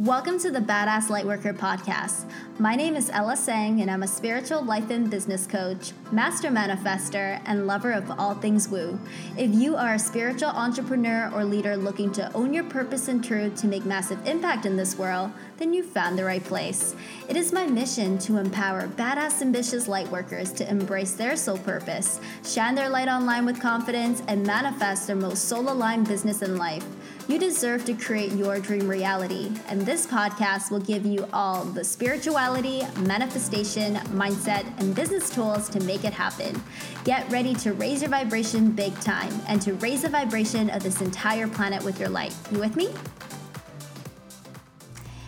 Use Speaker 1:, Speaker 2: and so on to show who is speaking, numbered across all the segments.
Speaker 1: Welcome to the Badass Lightworker podcast. My name is Ella Sang, and I'm a spiritual life and business coach, master manifester, and lover of all things woo. If you are a spiritual entrepreneur or leader looking to own your purpose and truth to make massive impact in this world, then you found the right place. It is my mission to empower badass, ambitious lightworkers to embrace their soul purpose, shine their light online with confidence, and manifest their most soul aligned business in life. You deserve to create your dream reality, and this podcast will give you all the spirituality, manifestation, mindset, and business tools to make it happen. Get ready to raise your vibration big time and to raise the vibration of this entire planet with your light. You with me?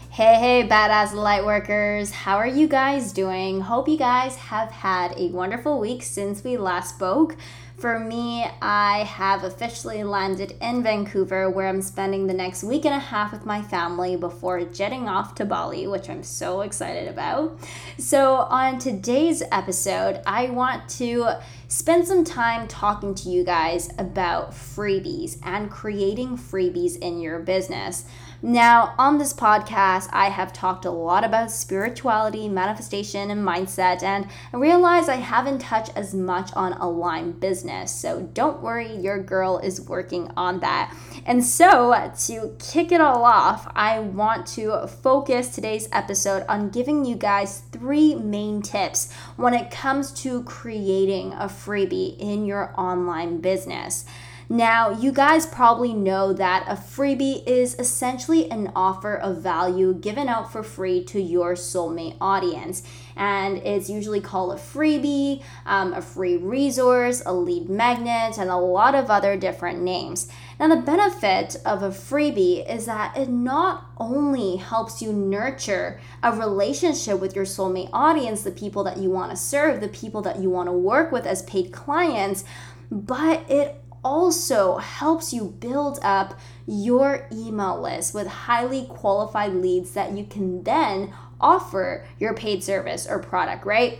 Speaker 1: Hey, hey, badass light workers. How are you guys doing? Hope you guys have had a wonderful week since we last spoke. For me, I have officially landed in Vancouver where I'm spending the next week and a half with my family before jetting off to Bali, which I'm so excited about. So, on today's episode, I want to spend some time talking to you guys about freebies and creating freebies in your business. Now, on this podcast, I have talked a lot about spirituality, manifestation, and mindset, and I realize I haven't touched as much on aligned business. So don't worry, your girl is working on that. And so, to kick it all off, I want to focus today's episode on giving you guys three main tips when it comes to creating a freebie in your online business. Now, you guys probably know that a freebie is essentially an offer of value given out for free to your soulmate audience. And it's usually called a freebie, um, a free resource, a lead magnet, and a lot of other different names. Now, the benefit of a freebie is that it not only helps you nurture a relationship with your soulmate audience, the people that you want to serve, the people that you want to work with as paid clients, but it also helps you build up your email list with highly qualified leads that you can then offer your paid service or product, right?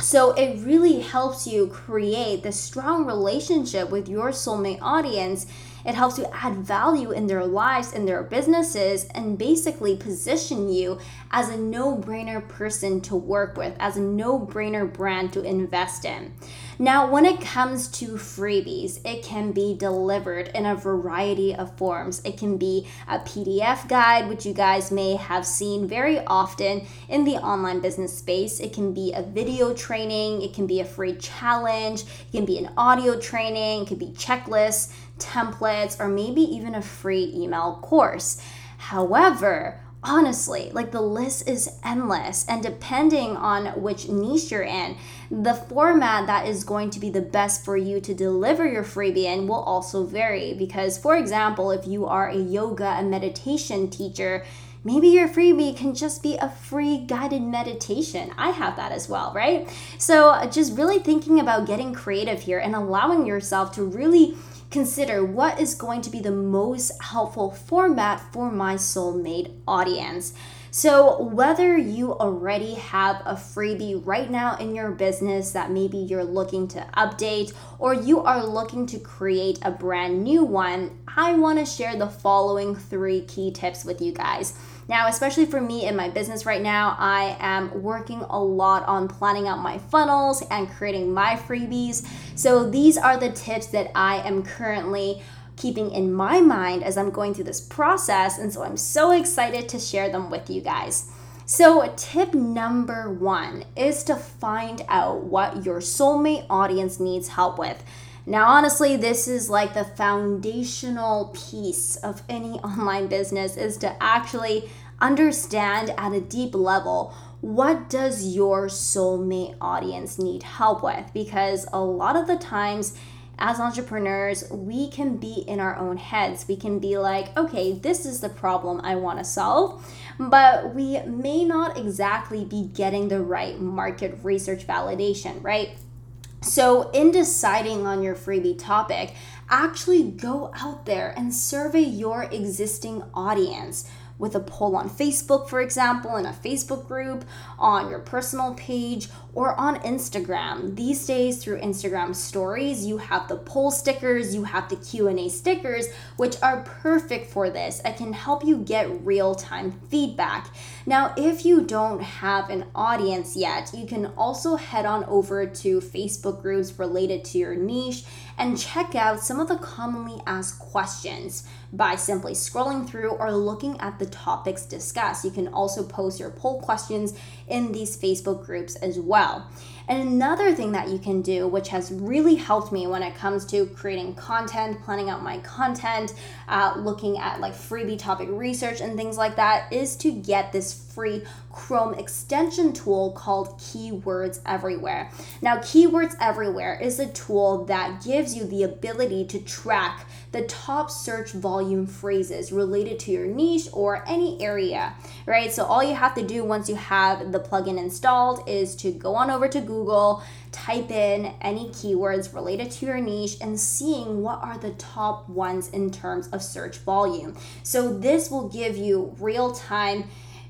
Speaker 1: So it really helps you create this strong relationship with your soulmate audience. It helps you add value in their lives and their businesses and basically position you as a no brainer person to work with, as a no brainer brand to invest in. Now, when it comes to freebies, it can be delivered in a variety of forms. It can be a PDF guide, which you guys may have seen very often in the online business space. It can be a video training, it can be a free challenge, it can be an audio training, it could be checklists, templates, or maybe even a free email course. However, honestly, like the list is endless. And depending on which niche you're in, the format that is going to be the best for you to deliver your freebie in will also vary. Because, for example, if you are a yoga and meditation teacher, Maybe your freebie can just be a free guided meditation. I have that as well, right? So, just really thinking about getting creative here and allowing yourself to really consider what is going to be the most helpful format for my soulmate audience. So, whether you already have a freebie right now in your business that maybe you're looking to update or you are looking to create a brand new one, I want to share the following three key tips with you guys. Now, especially for me in my business right now, I am working a lot on planning out my funnels and creating my freebies. So, these are the tips that I am currently keeping in my mind as I'm going through this process. And so I'm so excited to share them with you guys. So, tip number one is to find out what your soulmate audience needs help with. Now, honestly, this is like the foundational piece of any online business is to actually understand at a deep level what does your soulmate audience need help with because a lot of the times as entrepreneurs, we can be in our own heads. We can be like, okay, this is the problem I want to solve, but we may not exactly be getting the right market research validation, right? So, in deciding on your freebie topic, actually go out there and survey your existing audience with a poll on Facebook, for example, in a Facebook group, on your personal page, or on Instagram. These days through Instagram stories, you have the poll stickers, you have the Q&A stickers, which are perfect for this. I can help you get real-time feedback. Now, if you don't have an audience yet, you can also head on over to Facebook groups related to your niche and check out some of the commonly asked questions by simply scrolling through or looking at the topics discussed. You can also post your poll questions in these Facebook groups as well. And another thing that you can do, which has really helped me when it comes to creating content, planning out my content, uh, looking at like freebie topic research and things like that, is to get this free Chrome extension tool called Keywords Everywhere. Now, Keywords Everywhere is a tool that gives you the ability to track the top search volume phrases related to your niche or any area, right? So all you have to do once you have the plugin installed is to go on over to Google, type in any keywords related to your niche and seeing what are the top ones in terms of search volume. So this will give you real time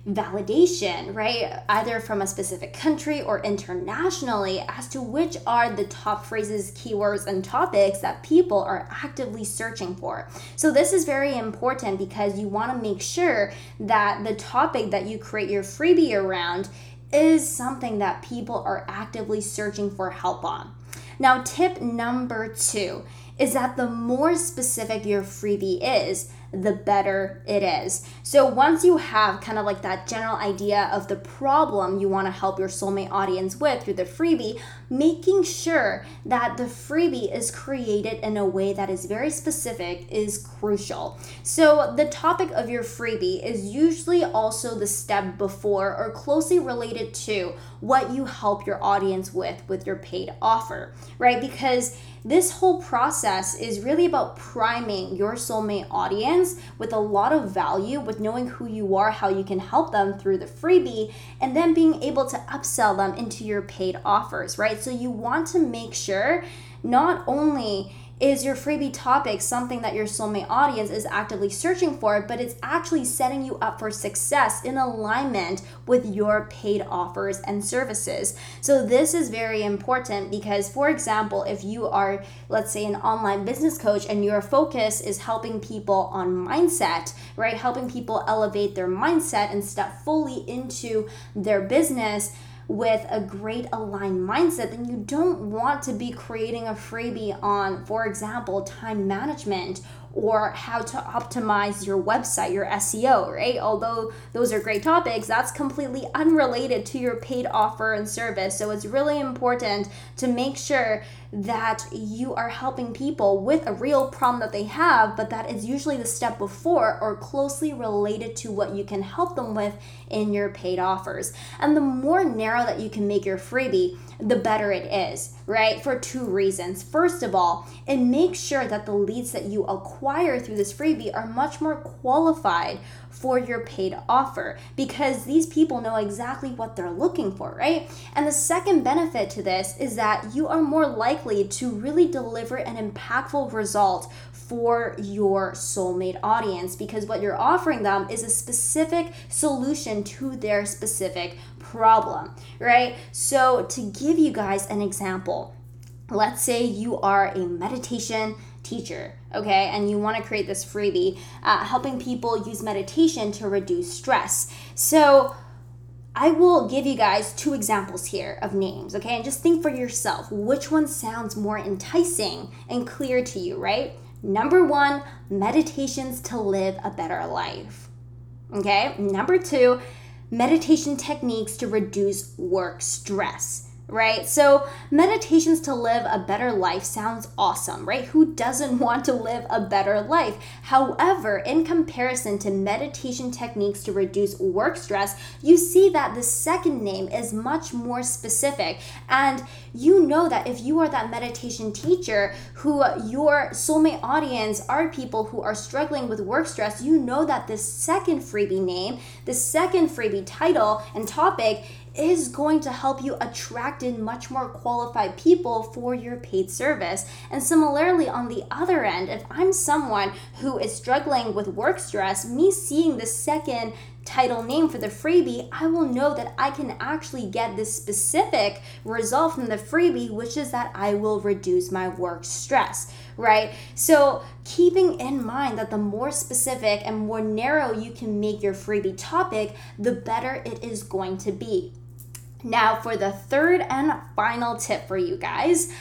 Speaker 1: validation, right? Either from a specific country or internationally as to which are the top phrases, keywords, and topics that people are actively searching for. So, this is very important because you want to make sure that the topic that you create your freebie around is something that people are actively searching for help on. Now, tip number two is that the more specific your freebie is, the better it is. So once you have kind of like that general idea of the problem you want to help your soulmate audience with through the freebie, making sure that the freebie is created in a way that is very specific is crucial. So the topic of your freebie is usually also the step before or closely related to what you help your audience with with your paid offer, right? Because this whole process is really about priming your soulmate audience with a lot of value, with knowing who you are, how you can help them through the freebie, and then being able to upsell them into your paid offers, right? So you want to make sure not only is your freebie topic something that your soulmate audience is actively searching for, but it's actually setting you up for success in alignment with your paid offers and services. So, this is very important because, for example, if you are, let's say, an online business coach and your focus is helping people on mindset, right? Helping people elevate their mindset and step fully into their business with a great aligned mindset, then you don't want to be creating a freebie on, for example, time management or how to optimize your website, your SEO, right? Although those are great topics, that's completely unrelated to your paid offer and service. So it's really important to make sure that you are helping people with a real problem that they have, but that is usually the step before or closely related to what you can help them with in your paid offers. And the more narrow that you can make your freebie, the better it is, right? For two reasons. First of all, it makes sure that the leads that you acquire through this freebie are much more qualified for your paid offer because these people know exactly what they're looking for, right? And the second benefit to this is that you are more likely to really deliver an impactful result for your soulmate audience because what you're offering them is a specific solution to their specific problem, right? So, to give you guys an example, let's say you are a meditation teacher, okay, and you want to create this freebie uh, helping people use meditation to reduce stress. So, I will give you guys two examples here of names, okay? And just think for yourself which one sounds more enticing and clear to you, right? Number one, meditations to live a better life. Okay? Number two, meditation techniques to reduce work stress right? So, meditations to live a better life sounds awesome, right? Who doesn't want to live a better life? However, in comparison to meditation techniques to reduce work stress, you see that the second name is much more specific. And you know that if you are that meditation teacher who your soulmate audience are people who are struggling with work stress, you know that the second freebie name, the second freebie title and topic is going to help you attract in much more qualified people for your paid service. And similarly, on the other end, if I'm someone who is struggling with work stress, me seeing the second title name for the freebie, I will know that I can actually get this specific result from the freebie, which is that I will reduce my work stress, right? So, keeping in mind that the more specific and more narrow you can make your freebie topic, the better it is going to be. Now, for the third and final tip for you guys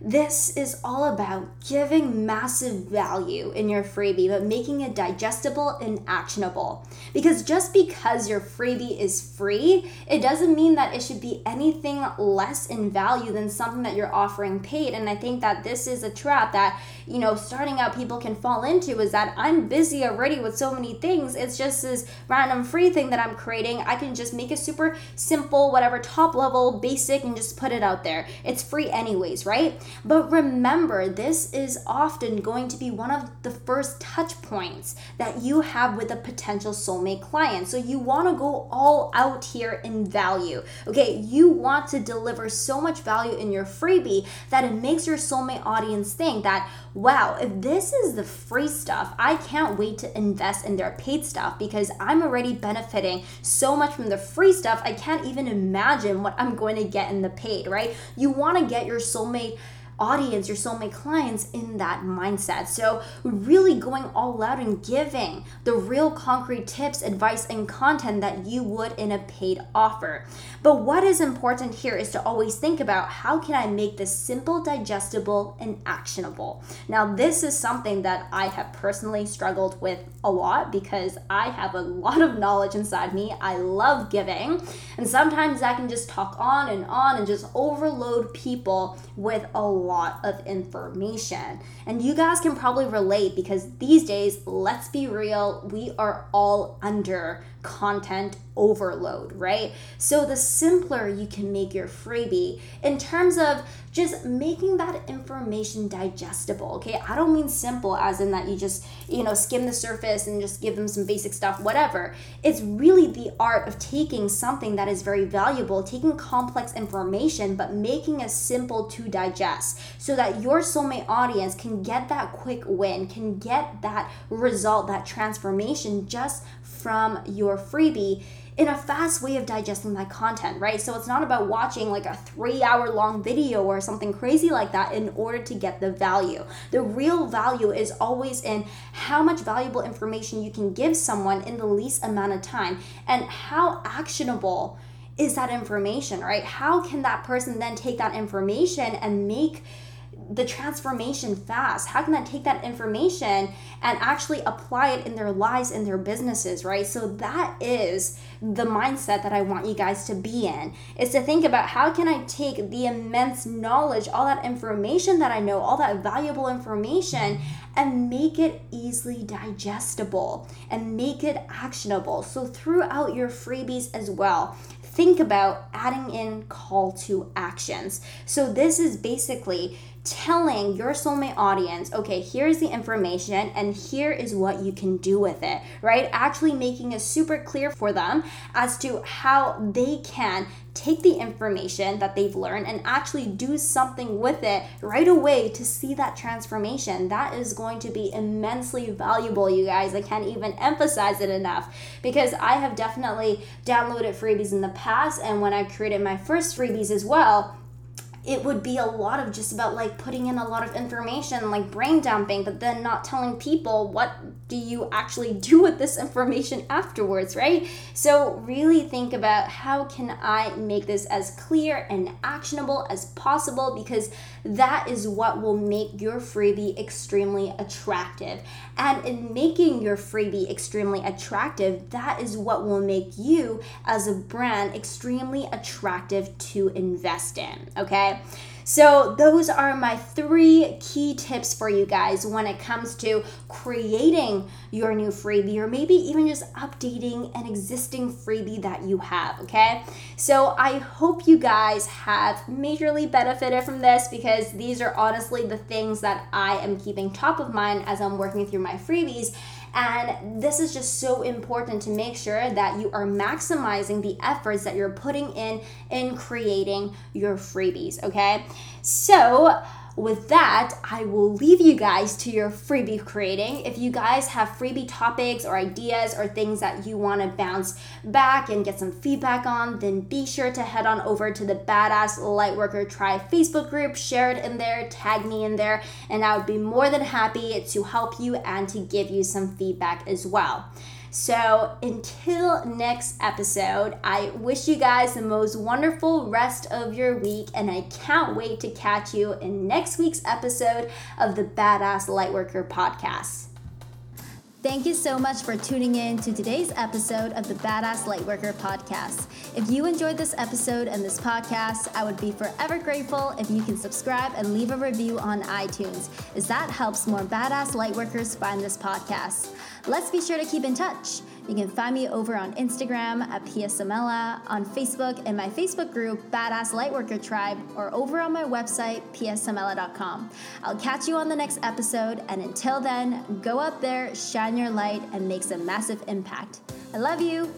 Speaker 1: this is all about giving massive value in your freebie, but making it digestible and actionable. Because just because your freebie is free, it doesn't mean that it should be anything less in value than something that you're offering paid. And I think that this is a trap that, you know, starting out people can fall into is that I'm busy already with so many things. It's just this random free thing that I'm creating. I can just make it super simple, whatever, top level, basic, and just put it out there. It's free anyways, right? But remember, this is often going to be one of the first touch points that you have with a potential soulmate client. So you want to go all out here in value. Okay, you want to deliver so much value in your freebie that it makes your soulmate audience think that, wow, if this is the free stuff, I can't wait to invest in their paid stuff because I'm already benefiting so much from the free stuff. I can't even imagine what I'm going to get in the paid, right? You want to get your soulmate audience, your soulmate clients in that mindset. So, really going all out and giving the real concrete tips, advice, and content that you would in a paid offer. But what is important here is to always think about how can I make this simple, digestible, and actionable. Now, this is something that I have personally struggled with a lot because I have a lot of knowledge inside me. I love giving, and sometimes I can just talk on and on and just overload people with a lot of information. And you guys can probably relate because these days, let's be real, we are all under content overload, right? So the simpler you can make your freebie in terms of just making that information digestible, okay? I don't mean simple as in that you just, you know, skim the surface and just give them some basic stuff, whatever. It's really the art of taking something that is very valuable, taking complex information, but making it simple to digest so that your soulmate audience can get that quick win, can get that result, that transformation just from your freebie in a fast way of digesting my content, right? So it's not about watching like a three hour long video or something crazy like that in order to get the value. The real value is always in how much valuable information you can give someone in the least amount of time and how actionable is that information, right? How can that person then take that information and make the transformation fast? How can I take that information and actually apply it in their lives and their businesses, right? So that is the mindset that I want you guys to be in. Is to think about how can I take the immense knowledge, all that information that I know, all that valuable information and make it easily digestible and make it actionable. So throughout your freebies as well, think about adding in call to actions. So this is basically telling your soulmate audience, okay, here's the information and here is what you can do with it, right? Actually making it super clear for them as to how they can take the information that they've learned and actually do something with it right away to see that transformation. That is going to be immensely valuable, you guys. I can't even emphasize it enough because I have definitely downloaded freebies in the past and when I created my first freebies as well it would be a lot of just about like putting in a lot of information like brain dumping but then not telling people what do you actually do with this information afterwards right? So really think about how can i make this as clear and actionable as possible because that is what will make your freebie extremely attractive. And in making your freebie extremely attractive that is what will make you as a brand extremely attractive to invest in so, those are my three key tips for you guys when it comes to creating your new freebie or maybe even just updating an existing freebie that you have. Okay, so I hope you guys have majorly benefited from this because these are honestly the things that I am keeping top of mind as I'm working through my freebies And this is just so important to make sure that you are maximizing the efforts that you're putting in in creating your freebies, okay? So, with that, I will leave you guys to your freebie creating. If you guys have freebie topics or ideas or things that you want to bounce back and get some feedback on, then be sure to head on over to the Badass Lightworker Tribe Facebook group, share it in there, tag me in there, and I would be more than happy to help you and to give you some feedback as well. So until next episode, I wish you guys the most wonderful rest of your week, and I can't wait to catch you in next week's episode of the Badass Lightworker podcast. Thank you so much for tuning in to today's episode of the Badass Lightworker podcast. If you enjoyed this episode and this podcast, I would be forever grateful if you can subscribe and leave a review on iTunes, as that helps more badass lightworkers find this podcast. Let's be sure to keep in touch. You can find me over on Instagram at Pia Samela, on Facebook in my Facebook group, Badass Lightworker Tribe, or over on my website, piasamela.com. I'll catch you on the next episode, and until then, go out there, shine your light, and make some massive impact. I love you.